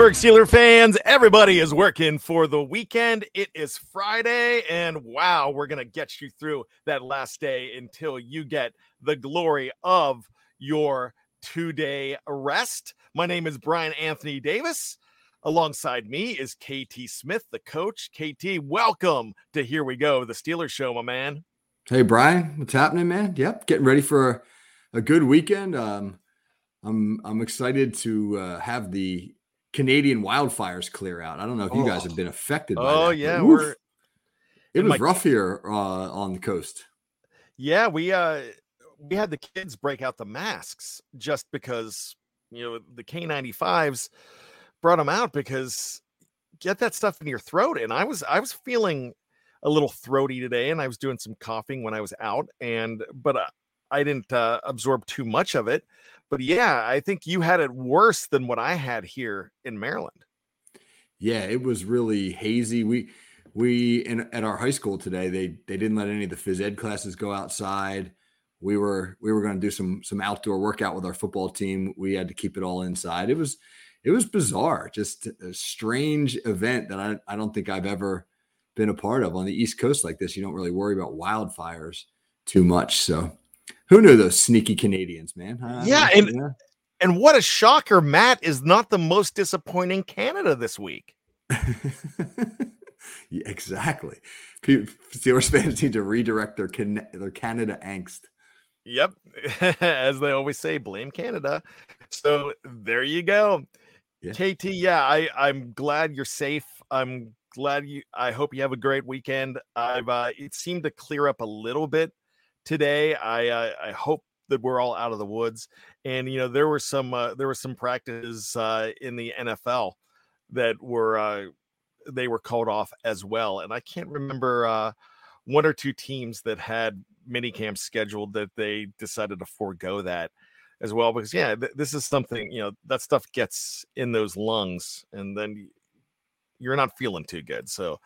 Pittsburgh fans, everybody is working for the weekend. It is Friday, and wow, we're going to get you through that last day until you get the glory of your two day rest. My name is Bryan Anthony Davis. Alongside me is KT Smith, the coach. KT, welcome to Here We Go, the Steelers show, my man. Hey, Bryan, what's happening, man? Yep, getting ready for a, a good weekend. Um, I'm I'm excited to uh, have the Canadian wildfires clear out. I don't know if you guys have Oh. been affected. By Oh, that, yeah, we're it was my- rough here uh, on the coast. Yeah, we uh we had the kids break out the masks just because you know the K95s brought them out because get that stuff in your throat and I was I was feeling a little throaty today and I was doing some coughing when I was out and but uh, I didn't uh, absorb too much of it. But yeah, I think you had it worse than what I had here in Maryland. Yeah, it was really hazy. We we in at our high school today, they they didn't let any of the phys ed classes go outside. We were we were going to do some some outdoor workout with our football team. We had to keep it all inside. It was it was bizarre, just a strange event that I, I don't think I've ever been a part of on the East Coast like this. You don't really worry about wildfires too much. So who knew those sneaky Canadians, man? I- Yeah, and- And what a shocker, Matt is not the most disappointing Canada this week. yeah, exactly. Pe- Steelers fans need to redirect their Can- their Canada angst. Yep. As they always say, blame Canada. So there you go. Yeah. KT, yeah, I, I'm glad you're safe. I'm glad you I hope you have a great weekend. I've uh it seemed to clear up a little bit today. I uh, I hope that we're all out of the woods. And you know, there were some uh, there were some practices uh in the NFL that were uh they were called off as well. And I can't remember uh one or two teams that had mini camps scheduled that they decided to forego that as well because yeah th- this is something you know that stuff gets in those lungs and then you're not feeling too good so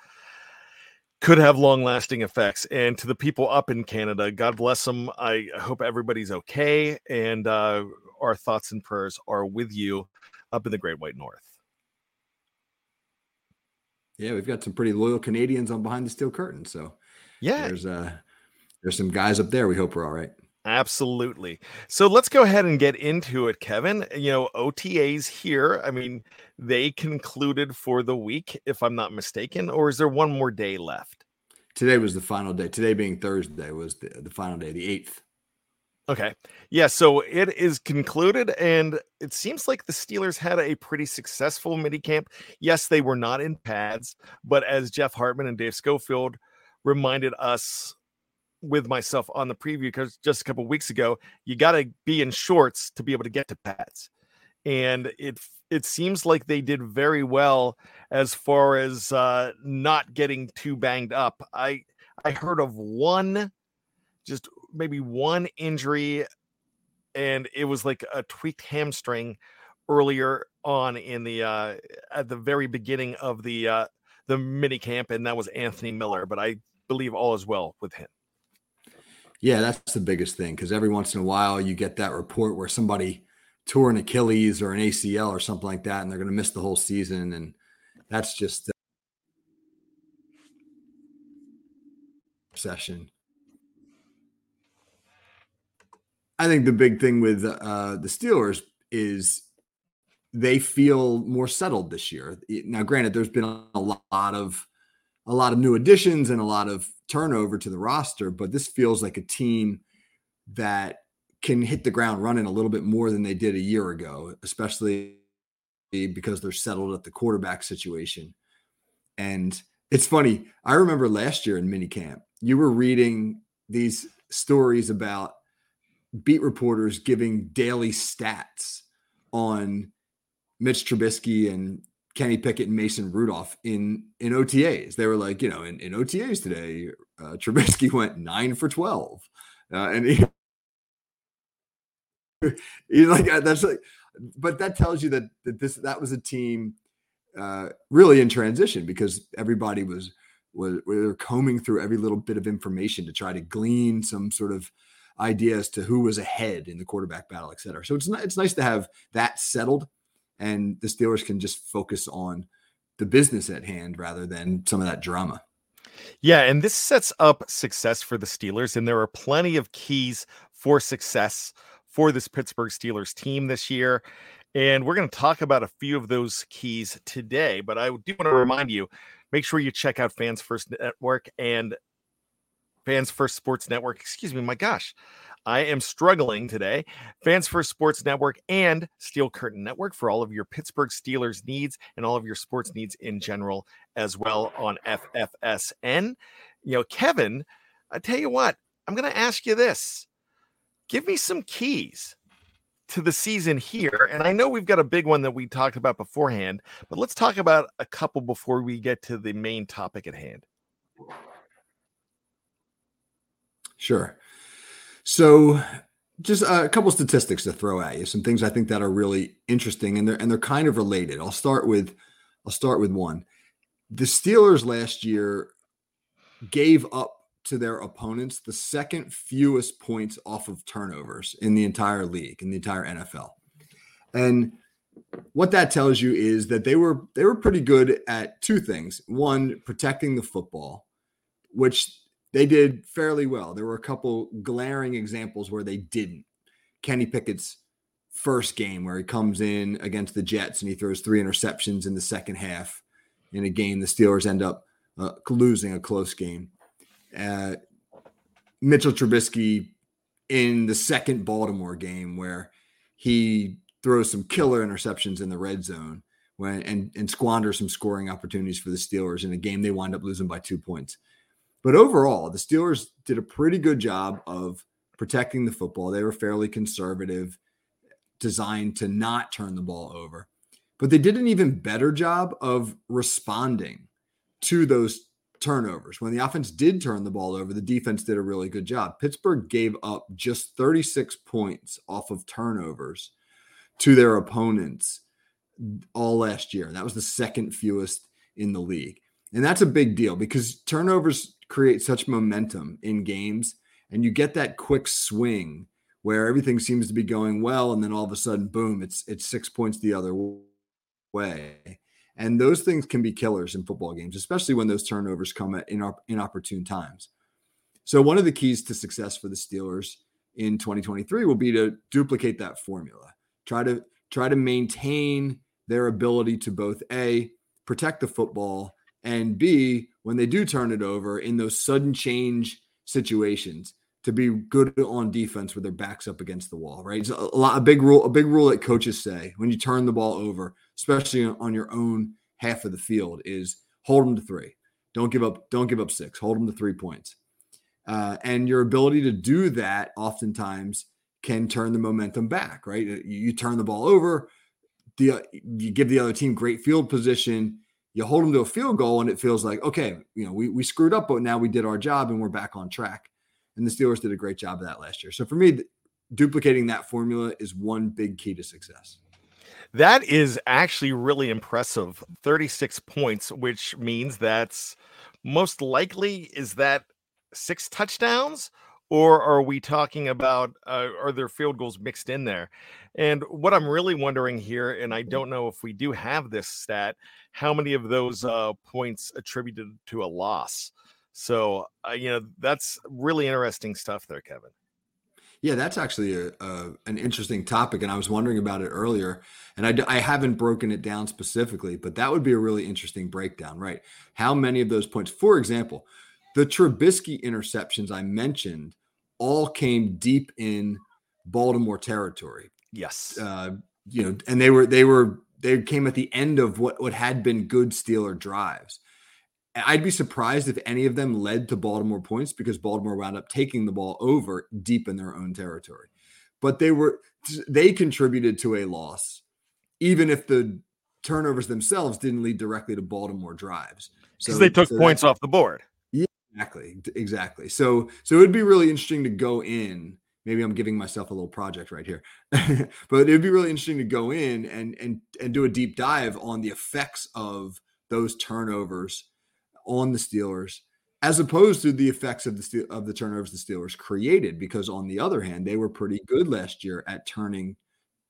could have long lasting effects and to the people up in canada god bless them i hope everybody's okay and uh our thoughts and prayers are with you up in the great white north Yeah, we've got some pretty loyal Canadians on behind the steel curtain. So yeah there's uh there's some guys up there. We hope we're all right. Absolutely. So let's go ahead and get into it, Kevin. You know, OTAs here. I mean, they concluded for the week, if I'm not mistaken, or is there one more day left? Today was the final day. Today being Thursday was the, the final day, the eighth. Okay. Yeah. So it is concluded, and it seems like the Steelers had a pretty successful minicamp. Yes, they were not in pads, but as Jeff Hartman and Dave Schofield reminded us with myself on the preview because just a couple weeks ago, you got to be in shorts to be able to get to pads, and it it seems like they did very well as far as uh, not getting too banged up. I I heard of one, just maybe one injury, and it was like a tweaked hamstring earlier on in the uh, at the very beginning of the uh, the mini camp, and that was Anthony Miller. But I believe all is well with him. Yeah, that's the biggest thing because every once in a while you get that report where somebody tore an Achilles or an ACL or something like that, and they're going to miss the whole season, and that's just uh, session. I think the big thing with uh, the Steelers is they feel more settled this year. Now, granted, there's been a lot of a lot of new additions and a lot of turnover to the roster, but this feels like a team that can hit the ground running a little bit more than they did a year ago, especially because they're settled at the quarterback situation. And it's funny. I remember last year in minicamp, you were reading these stories about beat reporters giving daily stats on Mitch Trubisky and Kenny Pickett and Mason Rudolph in in OTAs. They were like, you know, in, in OTAs today, uh, Trubisky went nine for twelve, uh, and he, like that's like, but that tells you that that this that was a team uh, really in transition because everybody was was we were combing through every little bit of information to try to glean some sort of idea as to who was ahead in the quarterback battle, et cetera. So it's it's nice to have that settled and the Steelers can just focus on the business at hand rather than some of that drama. Yeah, and this sets up success for the Steelers, and there are plenty of keys for success for this Pittsburgh Steelers team this year. And we're going to talk about a few of those keys today. But I do want to remind you make sure you check out Fans First Network and Fans First Sports Network. Excuse me, my gosh. I am struggling today. Fans First Sports Network and Steel Curtain Network for all of your Pittsburgh Steelers needs and all of your sports needs in general as well on FFSN. You know, Kevin, I tell you what, I'm going to ask you this. Give me some keys to the season here. And I know we've got a big one that we talked about beforehand, but let's talk about a couple before we get to the main topic at hand. Sure. So, just a couple statistics to throw at you. Some things I think that are really interesting, and they're and they're kind of related. I'll start with I'll start with one. The Steelers last year gave up to their opponents the second fewest points off of turnovers in the entire league, in the entire NFL. And what that tells you is that they were they were pretty good at two things. One, protecting the football, which they did fairly well. There were a couple glaring examples where they didn't. Kenny Pickett's first game, where he comes in against the Jets and he throws three interceptions in the second half in a game the Steelers end up uh, losing a close game. Uh, Mitchell Trubisky in the second Baltimore game, where he throws some killer interceptions in the red zone when and, and squanders some scoring opportunities for the Steelers in a game they wind up losing by two points. But overall, the Steelers did a pretty good job of protecting the football. They were fairly conservative, designed to not turn the ball over. But they did an even better job of responding to those turnovers. When the offense did turn the ball over, the defense did a really good job. Pittsburgh gave up just 36 points off of turnovers to their opponents all last year. That was the second fewest in the league. And that's a big deal because turnovers create such momentum in games and you get that quick swing where everything seems to be going well and then all of a sudden boom it's it's six points the other way and those things can be killers in football games especially when those turnovers come at inopportune times so one of the keys to success for the steelers in 2023 will be to duplicate that formula try to try to maintain their ability to both a protect the football and b when they do turn it over in those sudden change situations to be good on defense with their backs up against the wall, right? It's a, lot, a big rule, a big rule that coaches say when you turn the ball over, especially on your own half of the field, is hold them to three. Don't give up. Don't give up six. Hold them to three points. Uh, and your ability to do that oftentimes can turn the momentum back, right? You, you turn the ball over, the you give the other team great field position, you hold them to a field goal, and it feels like, okay, you know, we, we screwed up, but now we did our job and we're back on track. And the Steelers did a great job of that last year. So for me, duplicating that formula is one big key to success. That is actually really impressive. 36 points, which means that's most likely is that six touchdowns or are we talking about uh, are there field goals mixed in there? And what I'm really wondering here, and I don't know if we do have this stat, how many of those uh, points attributed to a loss? So, uh, you know, that's really interesting stuff there, Kevin. Yeah, that's actually a, a, an interesting topic, and I was wondering about it earlier, and I, I haven't broken it down specifically, but that would be a really interesting breakdown, right? How many of those points, for example, the Trubisky interceptions I mentioned, all came deep in Baltimore territory. Yes, uh, you know, and they were they were they came at the end of what what had been good Steeler drives. I'd be surprised if any of them led to Baltimore points because Baltimore wound up taking the ball over deep in their own territory. But they were they contributed to a loss, even if the turnovers themselves didn't lead directly to Baltimore drives. Because so, they took so points off the board. Yeah, exactly, exactly. So so it'd be really interesting to go in. Maybe I'm giving myself a little project right here, but it'd be really interesting to go in and and and do a deep dive on the effects of those turnovers on the Steelers as opposed to the effects of the of the turnovers the Steelers created. Because on the other hand, they were pretty good last year at turning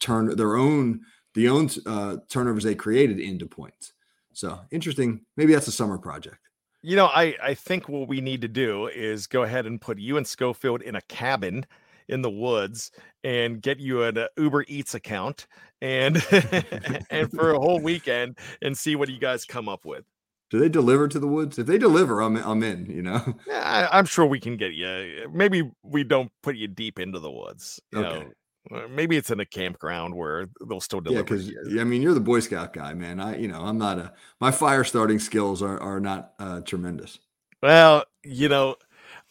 turn their own the own uh, turnovers they created into points. So interesting. Maybe that's a summer project. You know, I I think what we need to do is go ahead and put you and Schofield in a cabin in the woods and get you an uh, Uber Eats account and and for a whole weekend and see what you guys come up with. Do they deliver to the woods? If they deliver, I'm I'm in. You know. Yeah, I, am sure we can get you. Maybe we don't put you deep into the woods. Okay. know, maybe it's in a campground where they'll still deliver. Yeah, because I mean, you're the Boy Scout guy, man. I, you know, I'm not a. My fire starting skills are are not uh, tremendous. Well, you know,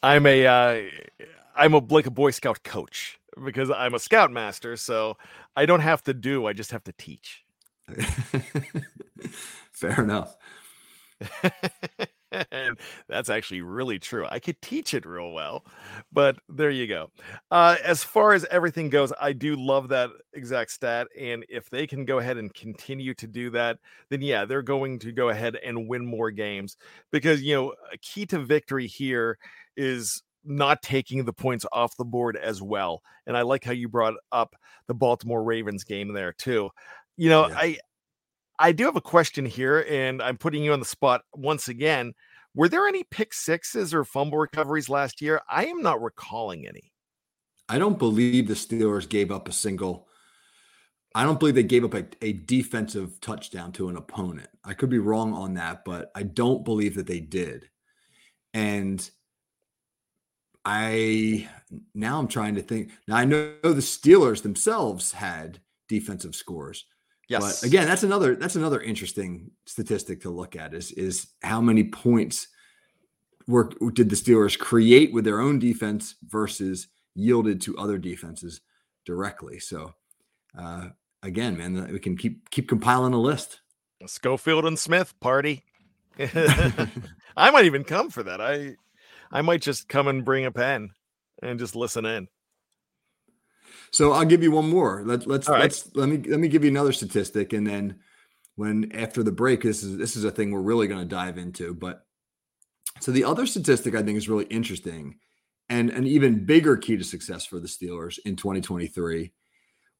I'm a uh, I'm a like a Boy Scout coach because I'm a scoutmaster, so I don't have to do. I just have to teach. Fair enough. And that's actually really true. I could teach it real well, but there you go. Uh, as far as everything goes, I do love that exact stat. And if they can go ahead and continue to do that, then yeah, they're going to go ahead and win more games because, you know, a key to victory here is not taking the points off the board as well. And I like how you brought up the Baltimore Ravens game there too. You know, yeah. I I do have a question here, and I'm putting you on the spot once again. Were there any pick sixes or fumble recoveries last year? I am not recalling any. I don't believe the Steelers gave up a single. I don't believe they gave up a, a defensive touchdown to an opponent. I could be wrong on that, but I don't believe that they did. And I now I'm trying to think. Now I know the Steelers themselves had defensive scores. Yes. But again, that's another that's another interesting statistic to look at is is how many points were did the Steelers create with their own defense versus yielded to other defenses directly. So uh, again, man, we can keep keep compiling a list. Schofield and Smith party. I might even come for that. I I might just come and bring a pen and just listen in. So I'll give you one more. Let, let's let's let me let me give you another statistic, and then when after the break, this is this is a thing we're really going to dive into. But so the other statistic I think is really interesting, and an even bigger key to success for the Steelers in 2023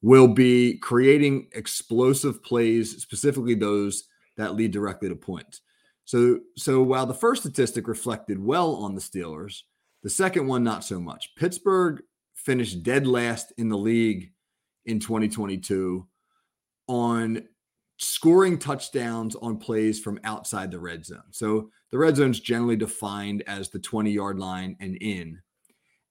will be creating explosive plays, specifically those that lead directly to points. So so while the first statistic reflected well on the Steelers, the second one not so much. Pittsburgh finished dead last in the league in 2022 on scoring touchdowns on plays from outside the red zone. So the red zone is generally defined as the 20 yard line and in.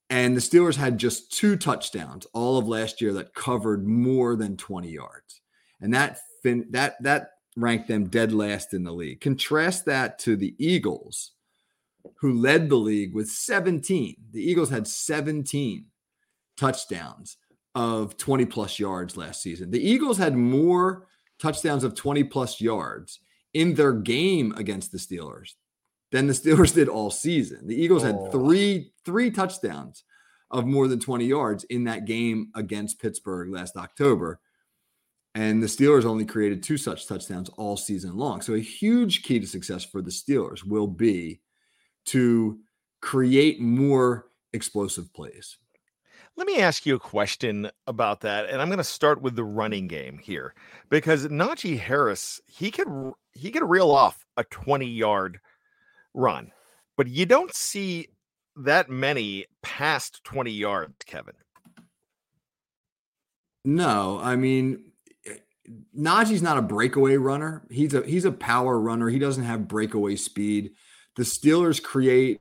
And the Steelers had just two touchdowns all of last year that covered more than 20 yards. And that fin- that that ranked them dead last in the league. Contrast that to the Eagles who led the league with 17. The Eagles had 17 touchdowns of 20 plus yards last season. The Eagles had more touchdowns of 20 plus yards in their game against the Steelers than the Steelers did all season. The Eagles oh. had three three touchdowns of more than 20 yards in that game against Pittsburgh last October. And the Steelers only created two such touchdowns all season long. So a huge key to success for the Steelers will be to create more explosive plays. Let me ask you a question about that, and I'm going to start with the running game here because Najee Harris he could he could reel off a 20 yard run, but you don't see that many past 20 yards, Kevin. No, I mean eh, Najee's not a breakaway runner. He's a he's a power runner. He doesn't have breakaway speed. The Steelers create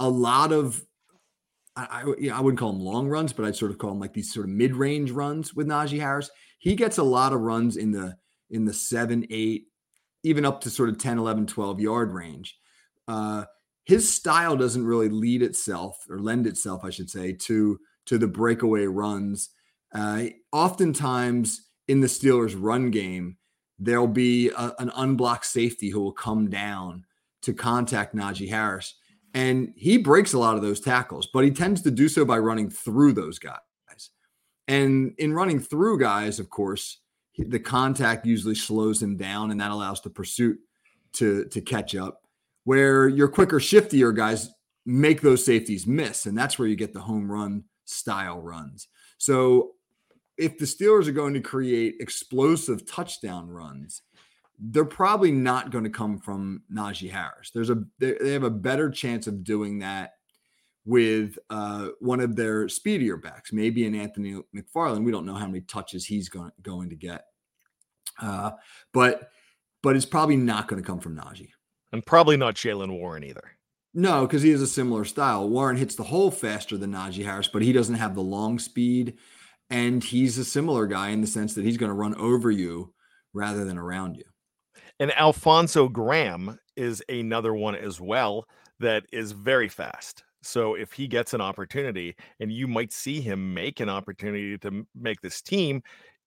a lot of I, I, I wouldn't call them long runs, but I'd sort of call them like these sort of mid-range runs with Najee Harris. He gets a lot of runs in the in the 7, 8, even up to sort of 10, 11, 12 yard range. Uh, his style doesn't really lead itself or lend itself, I should say, to to the breakaway runs. Uh, oftentimes in the Steelers' run game, there'll be a, an unblocked safety who will come down to contact Najee Harris, and he breaks a lot of those tackles, but he tends to do so by running through those guys. And in running through guys, of course, the contact usually slows him down, and that allows the pursuit to to catch up where your quicker, shiftier guys make those safeties miss. And that's where you get the home run style runs. So if the Steelers are going to create explosive touchdown runs, they're probably not going to come from Najee Harris. There's a they have a better chance of doing that with uh, one of their speedier backs, maybe an Anthony McFarland. We don't know how many touches he's going going to get, uh, but but it's probably not going to come from Najee and probably not Jaylen Warren either. No, because he has a similar style. Warren hits the hole faster than Najee Harris, but he doesn't have the long speed. And he's a similar guy in the sense that he's going to run over you rather than around you. And Alfonzo Graham is another one as well that is very fast. So if he gets an opportunity, and you might see him make an opportunity to make this team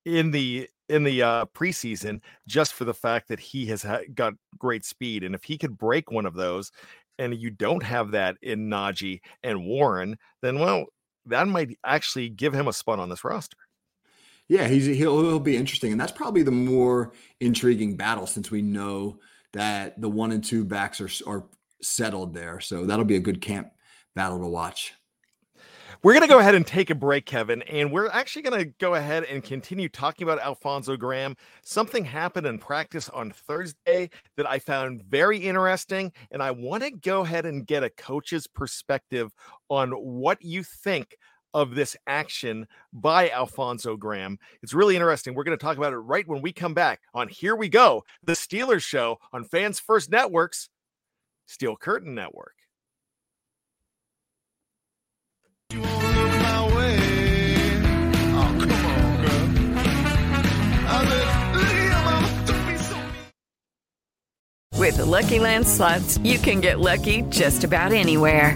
in the in the uh, preseason just for the fact that he has ha- got great speed. And if he could break one of those, and you don't have that in Najee and Warren, then well, that might actually give him a spot on this roster. Yeah, he's he'll he'll be interesting, and that's probably the more intriguing battle since we know that the one and two backs are are settled there. So that'll be a good camp battle to watch. We're going to go ahead and take a break, Kevin, and we're actually going to go ahead and continue talking about Alfonzo Graham. Something happened in practice on Thursday that I found very interesting, and I want to go ahead and get a coach's perspective on what you think of this action by Alfonzo Graham. It's really interesting. We're going to talk about it right when we come back on Here We Go, the Steelers show on Fans First Networks, Steel Curtain Network. With the Lucky Land slots, you can get lucky just about anywhere.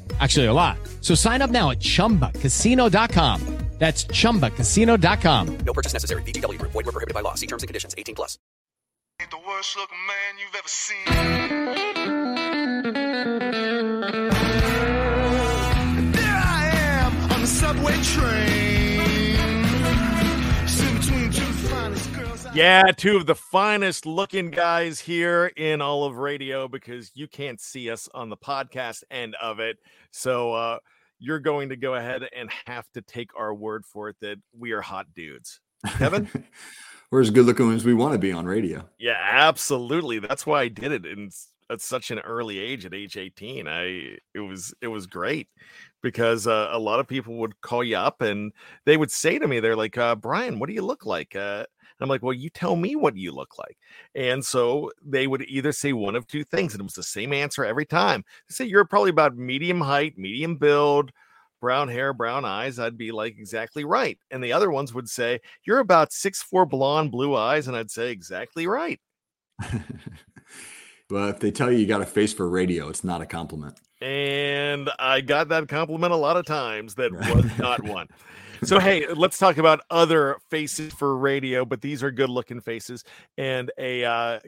Actually, a lot. So sign up now at chumbacasino.com. That's chumbacasino.com. No purchase necessary. VGW Group. Void were prohibited by law. See terms and conditions. 18 plus. Ain't the worst looking man you've ever seen. There I am on the subway train. Yeah, two of the finest looking guys here in all of radio because you can't see us on the podcast end of it. So uh you're going to go ahead and have to take our word for it that we are hot dudes. Kevin? We're as good looking as we want to be on radio. Yeah, absolutely. That's why I did it in at such an early age at age 18. I it was it was great because uh, a lot of people would call you up and they would say to me they're like, uh, "Bryan, what do you look like?" Uh, I'm like, "Well, you tell me what you look like." And so they would either say one of two things and it was the same answer every time. They say you're probably about medium height, medium build, brown hair, brown eyes, I'd be like exactly right. And the other ones would say, You're about six four blonde, blue eyes, and I'd say exactly right. Well, if they tell you you got a face for radio, it's not a compliment. And I got that compliment a lot of times that was not one. So hey, let's talk about other faces for radio, but these are good looking faces and a uh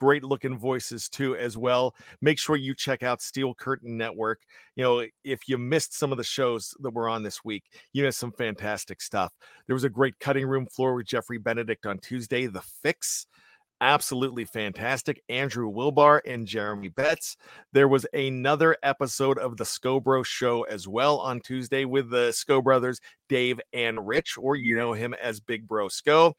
great looking voices too as well. Make sure you check out Steel Curtain Network. You know, if you missed some of the shows that were on this week, you missed some fantastic stuff. There was a great cutting room floor with Jeffrey Benedict on Tuesday, The Fix. Absolutely fantastic. Andrew Wilbar and Jeremy Betts. There was another episode of the Scobro show as well on Tuesday with the Sco brothers, Dave and Rich, or you know him as Big Bro Sco.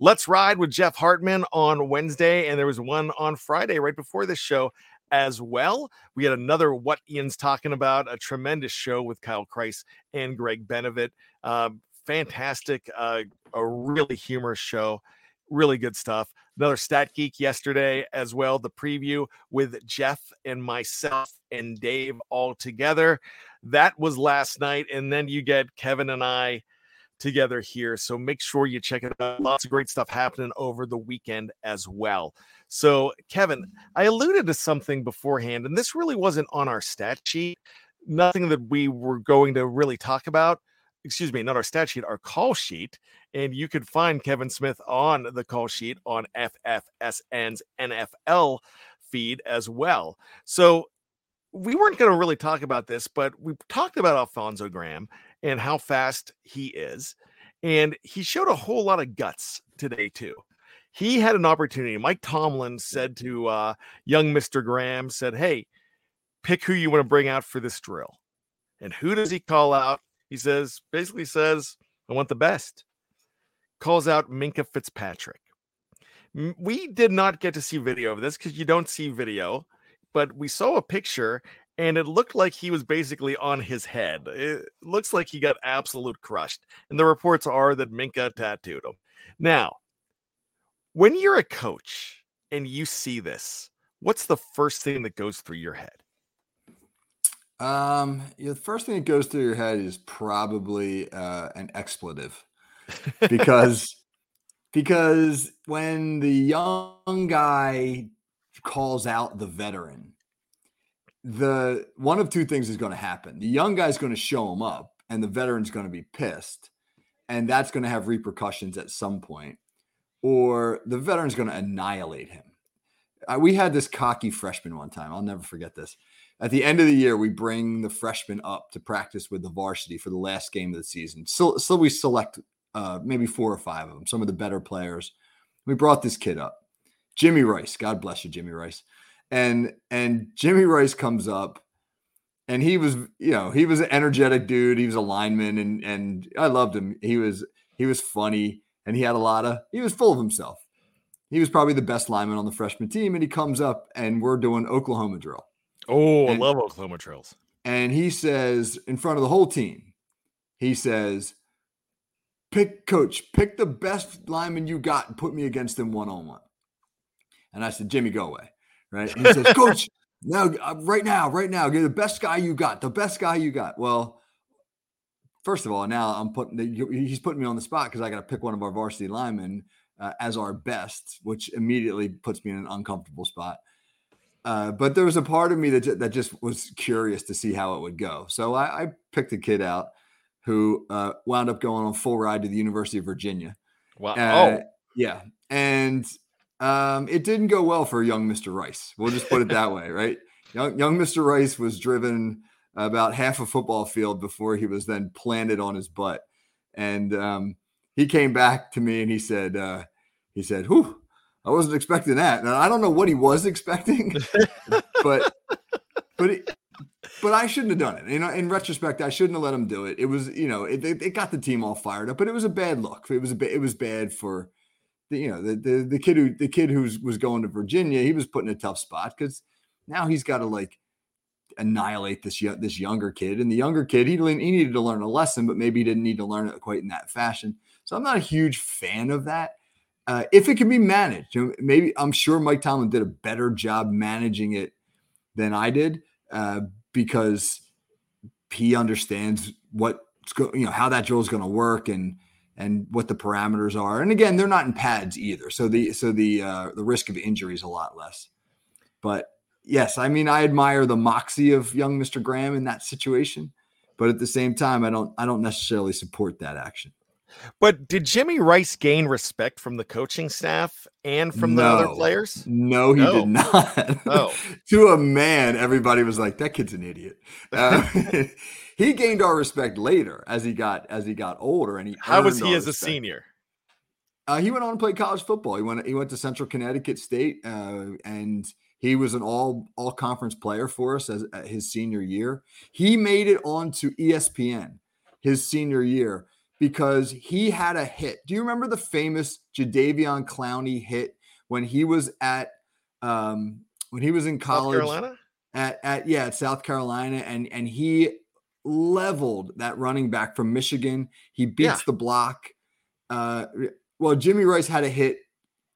Let's Ride with Jeff Hartman on Wednesday, and there was one on Friday right before this show as well. We had another What Ian's Talking About, a tremendous show with Kyle Kreis and Greg Benevitt. Um, fantastic, uh, a really humorous show, really good stuff. Another Stat Geek yesterday as well, the preview with Jeff and myself and Dave all together. That was last night, and then you get Kevin and I together here. So make sure you check it out. Lots of great stuff happening over the weekend as well. So, Kevin, I alluded to something beforehand, and this really wasn't on our stat sheet. Nothing that we were going to really talk about. Excuse me, not our stat sheet, our call sheet. And you could find Kevin Smith on the call sheet on FFSN's NFL feed as well. So, we weren't going to really talk about this, but we talked about Alfonzo Graham and how fast he is. And he showed a whole lot of guts today, too. He had an opportunity. Mike Tomlin said to uh, young Mr. Graham, said, Hey, pick who you want to bring out for this drill. And who does he call out? He says, basically says, I want the best. Calls out Minkah Fitzpatrick. We did not get to see video of this because you don't see video, but we saw a picture and it looked like he was basically on his head. It looks like he got absolute crushed. And the reports are that Minkah tattooed him. Now, when you're a coach and you see this, what's the first thing that goes through your head? Um, yeah, the first thing that goes through your head is probably uh, an expletive because because when the young guy calls out the veteran, the one of two things is going to happen. The young guy's going to show him up, and the veteran's going to be pissed, and that's going to have repercussions at some point, or the veteran's going to annihilate him. Uh, we had this cocky freshman one time. I'll never forget this. At the end of the year, we bring the freshmen up to practice with the varsity for the last game of the season. So, so we select uh, maybe four or five of them, some of the better players. We brought this kid up, Jimmy Rice. God bless you, Jimmy Rice. And and Jimmy Rice comes up, and he was, you know, he was an energetic dude. He was a lineman, and and I loved him. He was he was funny, and he had a lot of. He was full of himself. He was probably the best lineman on the freshman team, and he comes up, and we're doing Oklahoma drill. Oh, I And- love Oklahoma trails. And he says, in front of the whole team, he says, pick coach, pick the best lineman you got and put me against them one on one. And I said, Jimmy, go away. Right. And he says, Coach, now, uh, right now, right now, get the best guy you got, the best guy you got. Well, first of all, now I'm putting the, he's putting me on the spot because I got to pick one of our varsity linemen uh, as our best, which immediately puts me in an uncomfortable spot. Uh, but there was a part of me that that just was curious to see how it would go. So I, I picked a kid out who uh, wound up going on full ride to the University of Virginia. Wow. Uh, oh, yeah, and um, it didn't go well for young Mr. Rice. We'll just put it that way, right? Young, young Mr. Rice was driven about half a football field before he was then planted on his butt, and um, he came back to me and he said, uh, he said, "Whew, I wasn't expecting that." And I don't know what he was expecting, but but it, but I shouldn't have done it. You know, in retrospect, I shouldn't have let him do it. It was, you know, it, it, it got the team all fired up, but it was a bad look. It was a bit, it was bad for the, you know, the, the the kid who the kid who was going to Virginia. He was put in a tough spot because now he's got to like annihilate this this younger kid, and the younger kid he he needed to learn a lesson, but maybe he didn't need to learn it quite in that fashion. So I'm not a huge fan of that. Uh, if it can be managed, maybe I'm sure Mike Tomlin did a better job managing it than I did. Uh, because he understands what you know how that drill is going to work and and what the parameters are. And again, they're not in pads either, so the so the uh, the risk of injury is a lot less. But yes, I mean I admire the moxie of young Mr. Graham in that situation, but at the same time, I don't I don't necessarily support that action. But did Jimmy Rice gain respect from the coaching staff and from no. the other players? No, he No. did not. Oh. to a man, everybody was like, "That kid's an idiot." Uh, he gained our respect later as he got as he got older, and he How was he as a senior? Uh, he went on to play college football. He went he went to Central Connecticut State, uh, and he was an all all conference player for us as uh, his senior year. He made it onto ESPN his senior year because he had a hit. Do you remember the famous Jadeveon Clowney hit when he was at um, when he was in South college Carolina? at, at yeah at South Carolina and and he leveled that running back from Michigan. He beats Yeah. the block. Uh, well, Jimmy Rice had a hit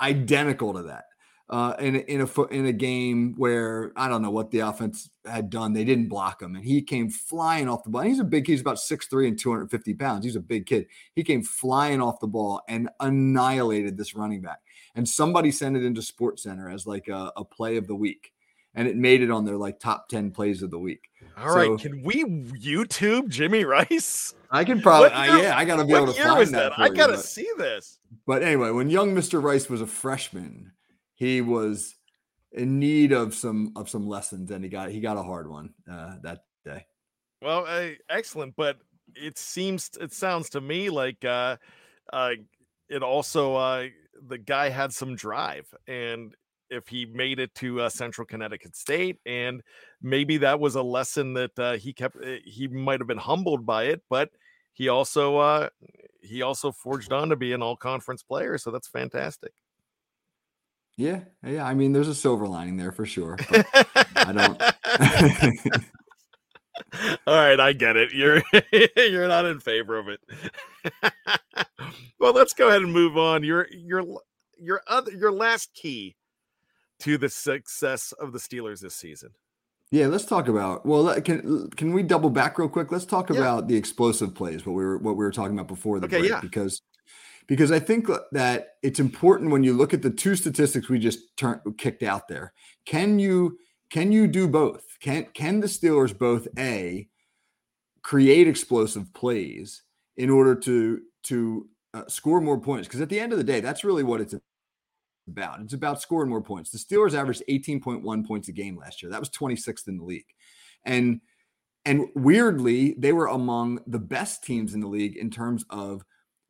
identical to that uh, in a, in a in a game where I don't know what the offense had done. They didn't block him, and he came flying off the ball. He's a big. He's about 6'3 and 250 pounds. He's a big kid. He came flying off the ball and annihilated this running back. And somebody sent it into Sports Center as like a, a play of the week, and it made it on their like top 10 plays of the week. All right, So- can we YouTube Jimmy Rice? I can probably, What I, yeah, I got to be able to find that. that? I gotta but- see this. But anyway, when young Mr. Rice was a freshman, he was in need of some of some lessons, and he got he got a hard one uh, that day. Well, uh, excellent, but it seems it sounds to me like uh, uh, it also uh, the guy had some drive, and if he made it to uh, Central Connecticut State, and maybe that was a lesson that uh, he kept. uh, He might have been humbled by it, but he also uh, he also forged on to be an all conference player, so that's fantastic. Yeah, yeah. I mean, there's a silver lining there for sure. I don't. All right, I get it. You're you're not in favor of it. well, let's go ahead and move on. Your your your other your last key to the success of the Steelers this season. Yeah, let's talk about. Well, can can we double back real quick? Let's talk Yeah. about the explosive plays. What we were what we were talking about before the Okay, break, yeah. because because I think that it's important when you look at the two statistics we just kicked out there. Can you can you do both? Can can the Steelers both a create explosive plays in order to to uh, score more points? Because at the end of the day, that's really what it's about. It's about scoring more points. The Steelers averaged 18.1 points a game last year. That was 26th in the league. And and weirdly, they were among the best teams in the league in terms of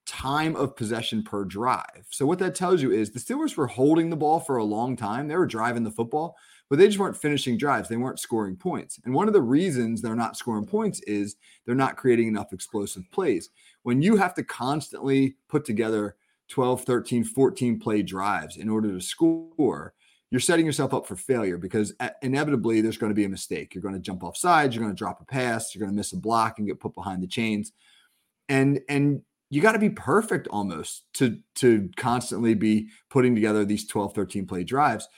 time of possession per drive. So what that tells you is the Steelers were holding the ball for a long time. They were driving the football, but they just weren't finishing drives. They weren't scoring points. And one of the reasons they're not scoring points is they're not creating enough explosive plays. When you have to constantly put together 12, 13, 14 play drives in order to score, you're setting yourself up for failure because inevitably there's going to be a mistake. You're going to jump off sides, you're going to drop a pass, you're going to miss a block and get put behind the chains. And and you got to be perfect almost to to constantly be putting together these 12 13 play drives.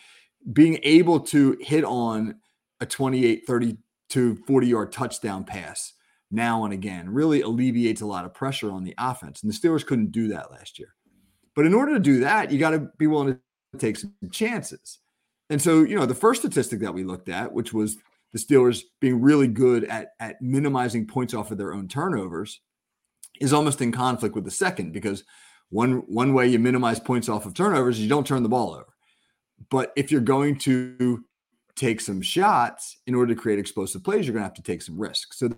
Being able to hit on a 28 30 to 40 yard touchdown pass now and again really alleviates a lot of pressure on the offense and the steelers couldn't do that last year. But in order to do that you got to be willing to take some chances. And so you know the first statistic that we looked at which was the steelers being really good at at minimizing points off of their own turnovers is almost in conflict with the second because one one way you minimize points off of turnovers is you don't turn the ball over. But if you're going to take some shots in order to create explosive plays, you're going to have to take some risks. So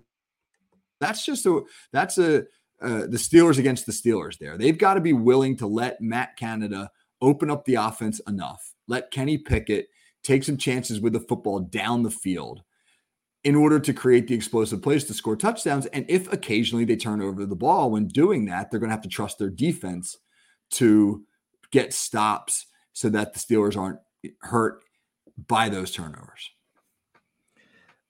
that's just a that's a uh, the Steelers against the Steelers there. They've got to be willing to let Matt Canada open up the offense enough. Let Kenny Pickett take some chances with the football down the field in order to create the explosive plays to score touchdowns. And if occasionally they turn over the ball when doing that, they're going to have to trust their defense to get stops so that the Steelers aren't hurt by those turnovers.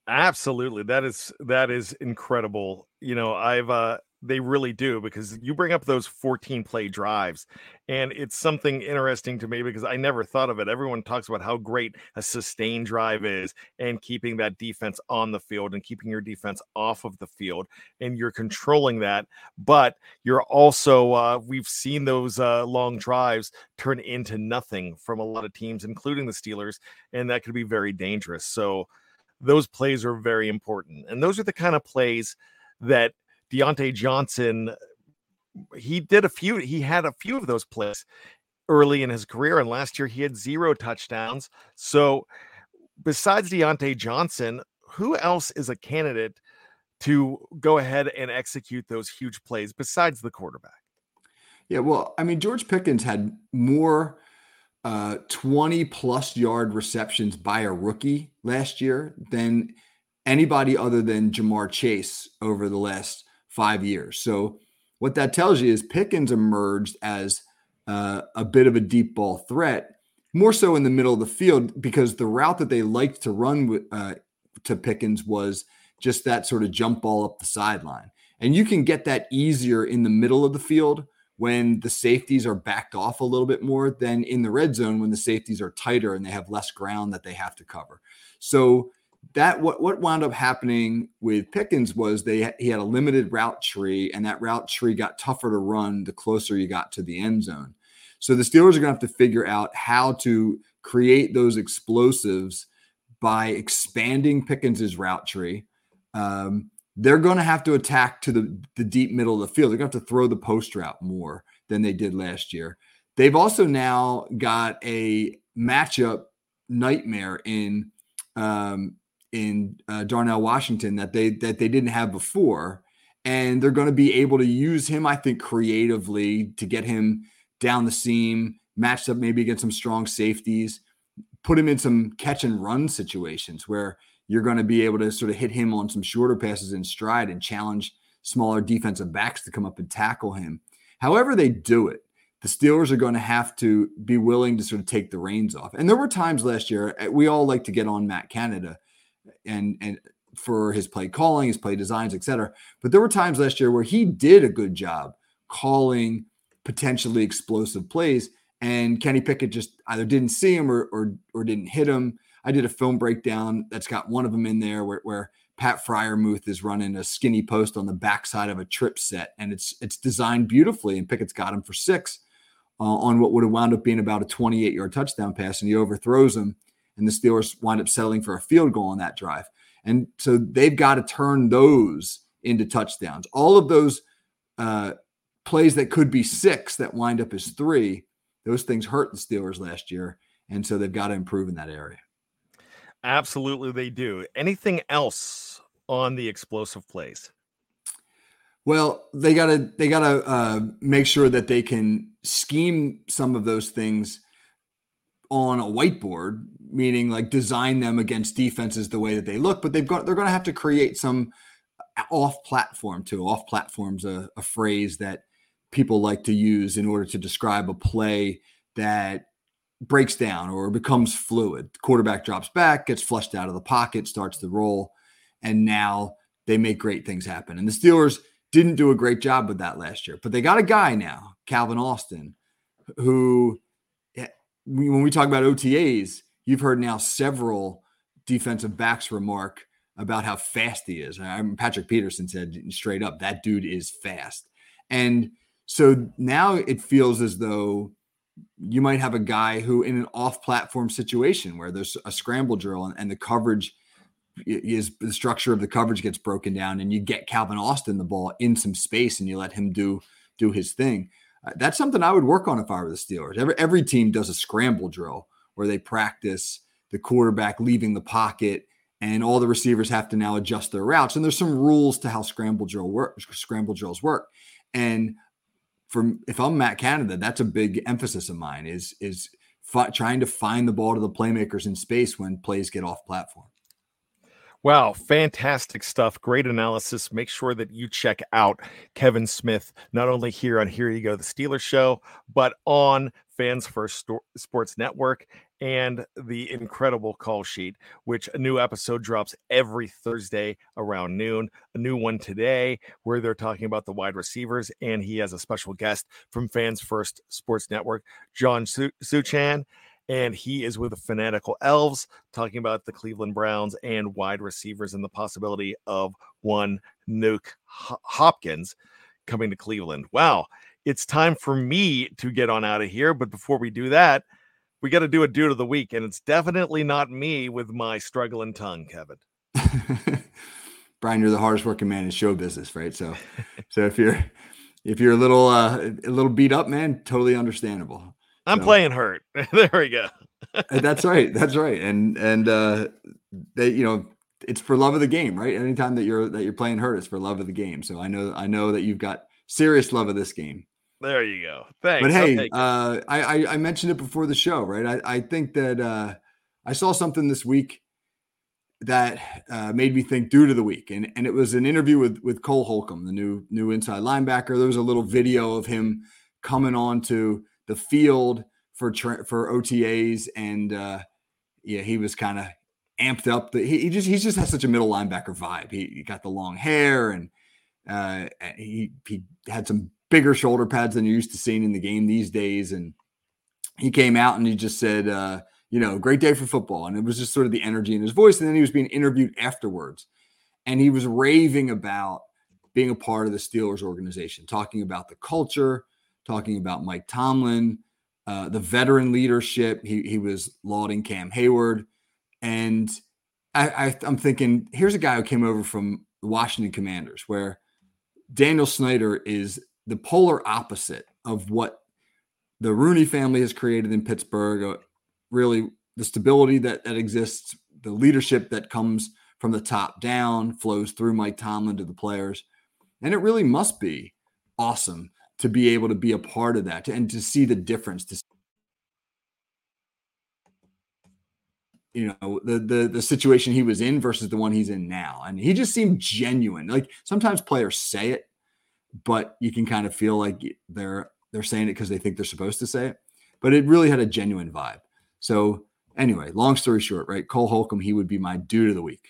Absolutely. That is that is incredible. You know, I've uh they really do because you bring up those 14 play drives and it's something interesting to me because I never thought of it. Everyone talks about how great a sustained drive is and keeping that defense on the field and keeping your defense off of the field and you're controlling that, but you're also uh, we've seen those uh, long drives turn into nothing from a lot of teams including the Steelers and that could be very dangerous. So those plays are very important. And those are the kind of plays that Diontae Johnson, he did a few, he had a few of those plays early in his career. And last year he had zero touchdowns. So besides Diontae Johnson, who else is a candidate to go ahead and execute those huge plays besides the quarterback? Yeah, well, I mean, George Pickens had more uh, 20 plus yard receptions by a rookie last year than anybody other than Ja'Marr Chase over the last five years. So what that tells you is Pickens emerged as uh, a bit of a deep ball threat, more so in the middle of the field because the route that they liked to run uh, to Pickens was just that sort of jump ball up the sideline. And you can get that easier in the middle of the field when the safeties are backed off a little bit more than in the red zone when the safeties are tighter and they have less ground that they have to cover. So that what what wound up happening with Pickens was they he had a limited route tree, and that route tree got tougher to run the closer you got to the end zone. So the Steelers are going to have to figure out how to create those explosives by expanding Pickens's route tree. Um, they're going to have to attack to the, the deep middle of the field. They're going to have to throw the post route more than they did last year. They've also now got a matchup nightmare in um, in uh, Darnell Washington that they that they didn't have before, and they're going to be able to use him, I think, creatively to get him down the seam, matched up maybe against some strong safeties, put him in some catch and run situations where you're going to be able to sort of hit him on some shorter passes in stride and challenge smaller defensive backs to come up and tackle him. However, they do it, the Steelers are going to have to be willing to sort of take the reins off. And there were times last year eh, we all like to get on Matt Canada and and for his play calling, his play designs, etc. But there were times last year where he did a good job calling potentially explosive plays, and Kenny Pickett just either didn't see him or or, or didn't hit him. I did a film breakdown that's got one of them in there where, where Pat Freiermuth is running a skinny post on the backside of a trip set, and it's it's designed beautifully. And Pickett's got him for six uh, on what would have wound up being about a 28 yard touchdown pass, and he overthrows him and the Steelers wind up settling for a field goal on that drive. And so they've got to turn those into touchdowns. All of those uh, plays that could be six that wind up as three, those things hurt the Steelers last year. And so they've got to improve in that area. Absolutely, they do. Anything else on the explosive plays? Well, they gotta they gotta uh, make sure that they can scheme some of those things on a whiteboard, meaning like design them against defenses the way that they look, but they've got they're going to have to create some uh, off platform too. Off platform's a, a phrase that people like to use in order to describe a play that breaks down or becomes fluid. The quarterback drops back, gets flushed out of the pocket, starts to roll, and now they make great things happen. And the Steelers didn't do a great job with that last year. But they got a guy now, Calvin Austin, who, when we talk about OTAs, you've heard now several defensive backs remark about how fast he is. I mean, Patrick Peterson said straight up, that dude is fast. And so now it feels as though you might have a guy who, in an off platform situation where there's a scramble drill and, and the coverage is the structure of the coverage gets broken down and you get Calvin Austin the ball in some space and you let him do do his thing. Uh, that's something I would work on if I were the Steelers. Every every team does a scramble drill where they practice the quarterback leaving the pocket and all the receivers have to now adjust their routes. And there's some rules to how scramble drill work, scramble drills work. And from if I'm Matt Canada, that's a big emphasis of mine is is fi- trying to find the ball to the playmakers in space when plays get off platform. Wow, fantastic stuff. Great analysis. Make sure that you check out Kevin Smith, not only here on Here You Go, the Steelers show, but on Fans First Sports Network and the incredible call sheet, which a new episode drops every Thursday around noon. A new one today where they're talking about the wide receivers, and he has a special guest from Fans First Sports Network, John Su- Suchan. And he is with the Fanatical Elves talking about the Cleveland Browns and wide receivers and the possibility of one Nuke Hopkins coming to Cleveland. Wow, it's time for me to get on out of here. But before we do that, we got to do a dude of the week, and it's definitely not me with my struggling tongue, Kevin. Bryan, you're the hardest working man in show business, right? So, so if you're if you're a little uh, a little beat up, man, totally understandable. I'm so, playing hurt. there we go. that's right. That's right. And and uh, they, you know, it's for love of the game, right? Anytime that you're that you're playing hurt, it's for love of the game. So I know I know that you've got serious love of this game. There you go. Thanks. But hey, uh, I, I, I mentioned it before the show, right? I, I think that uh, I saw something this week that uh, made me think due to the week, and and it was an interview with with Cole Holcomb, the new new inside linebacker. There was a little video of him coming onto the field for tra- for OTAs, and uh, yeah, he was kind of amped up. The, he, he, just he just has such a middle linebacker vibe. He, he got the long hair, and uh, he he had some bigger shoulder pads than you're used to seeing in the game these days. And he came out and he just said, uh, you know, great day for football. And it was just sort of the energy in his voice. And then he was being interviewed afterwards. And he was raving about being a part of the Steelers organization, talking about the culture, talking about Mike Tomlin, uh, the veteran leadership. He, he was lauding Cam Hayward. And I, I, I'm thinking, here's a guy who came over from the Washington Commanders, where Daniel Snyder is the polar opposite of what the Rooney family has created in Pittsburgh. Uh, really, the stability that, that exists, the leadership that comes from the top down, flows through Mike Tomlin to the players. And it really must be awesome to be able to be a part of that and to see the difference to you know the the the situation he was in versus the one he's in now and he just seemed genuine like sometimes players say it but you can kind of feel like they're they're saying it because they think they're supposed to say it. But it really had a genuine vibe. So anyway, long story short, right? Cole Holcomb, he would be my dude of the week.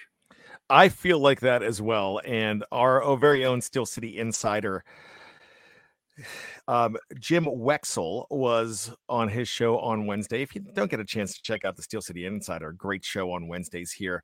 I feel like that as well. And our oh, very own Steel City insider, um, Jim Wexell, was on his show on Wednesday. If you don't get a chance to check out the Steel City Insider, great show on Wednesdays here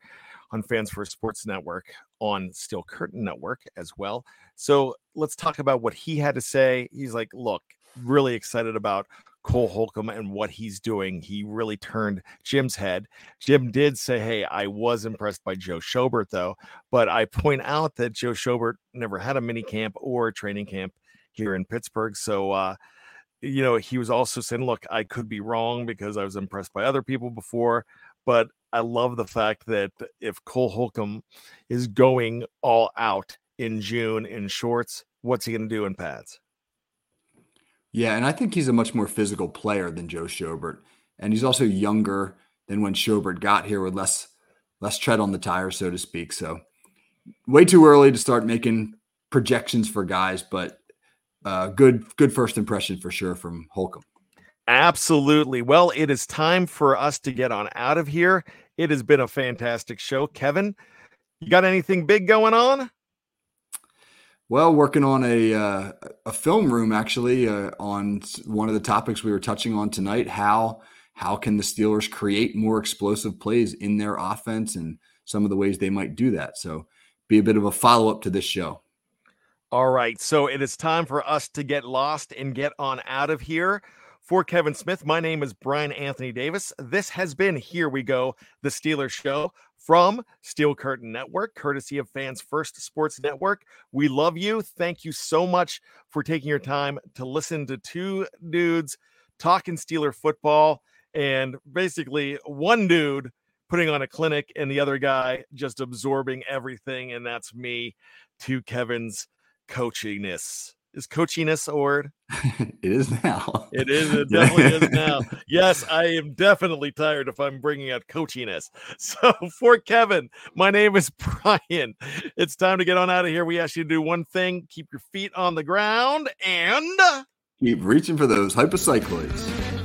on Fans First Sports Network, on Steel Curtain Network as well. So let's talk about what he had to say. He's like, look, really excited about Cole Holcomb and what he's doing. He really turned Jim's head. Jim did say, Hey, I was impressed by Joe Schobert, though. But I point out that Joe Schobert never had a mini camp or a training camp here in Pittsburgh. So, uh, you know, he was also saying, Look, I could be wrong because I was impressed by other people before. But I love the fact that if Cole Holcomb is going all out in June in shorts, what's he going to do in pads? Yeah, and I think he's a much more physical player than Joe Schobert, and he's also younger than when Schobert got here with less less tread on the tire, so to speak. So, way too early to start making projections for guys, but uh, good good first impression for sure from Holcomb. Absolutely. Well, it is time for us to get on out of here. It has been a fantastic show, Kevin. You got anything big going on? Well, working on a uh, a film room actually uh, on one of the topics we were touching on tonight. How how can the Steelers create more explosive plays in their offense and some of the ways they might do that? So, be a bit of a follow up to this show. All right, so it is time for us to get lost and get on out of here. For Kevin Smith, my name is Bryan Anthony Davis. This has been Here We Go, the Steelers Show from Steel Curtain Network, courtesy of Fans First Sports Network. We love you. Thank you so much for taking your time to listen to two dudes talking Steeler football and basically one dude putting on a clinic and the other guy just absorbing everything. And that's me to Kevin's coachiness. Is coachiness a word? it is now. It is. It definitely is now. Yes, I am definitely tired if I'm bringing out coachiness. So for Kevin, my name is Bryan. It's time to get on out of here. We ask you to do one thing: keep your feet on the ground and keep reaching for those hypocycloids.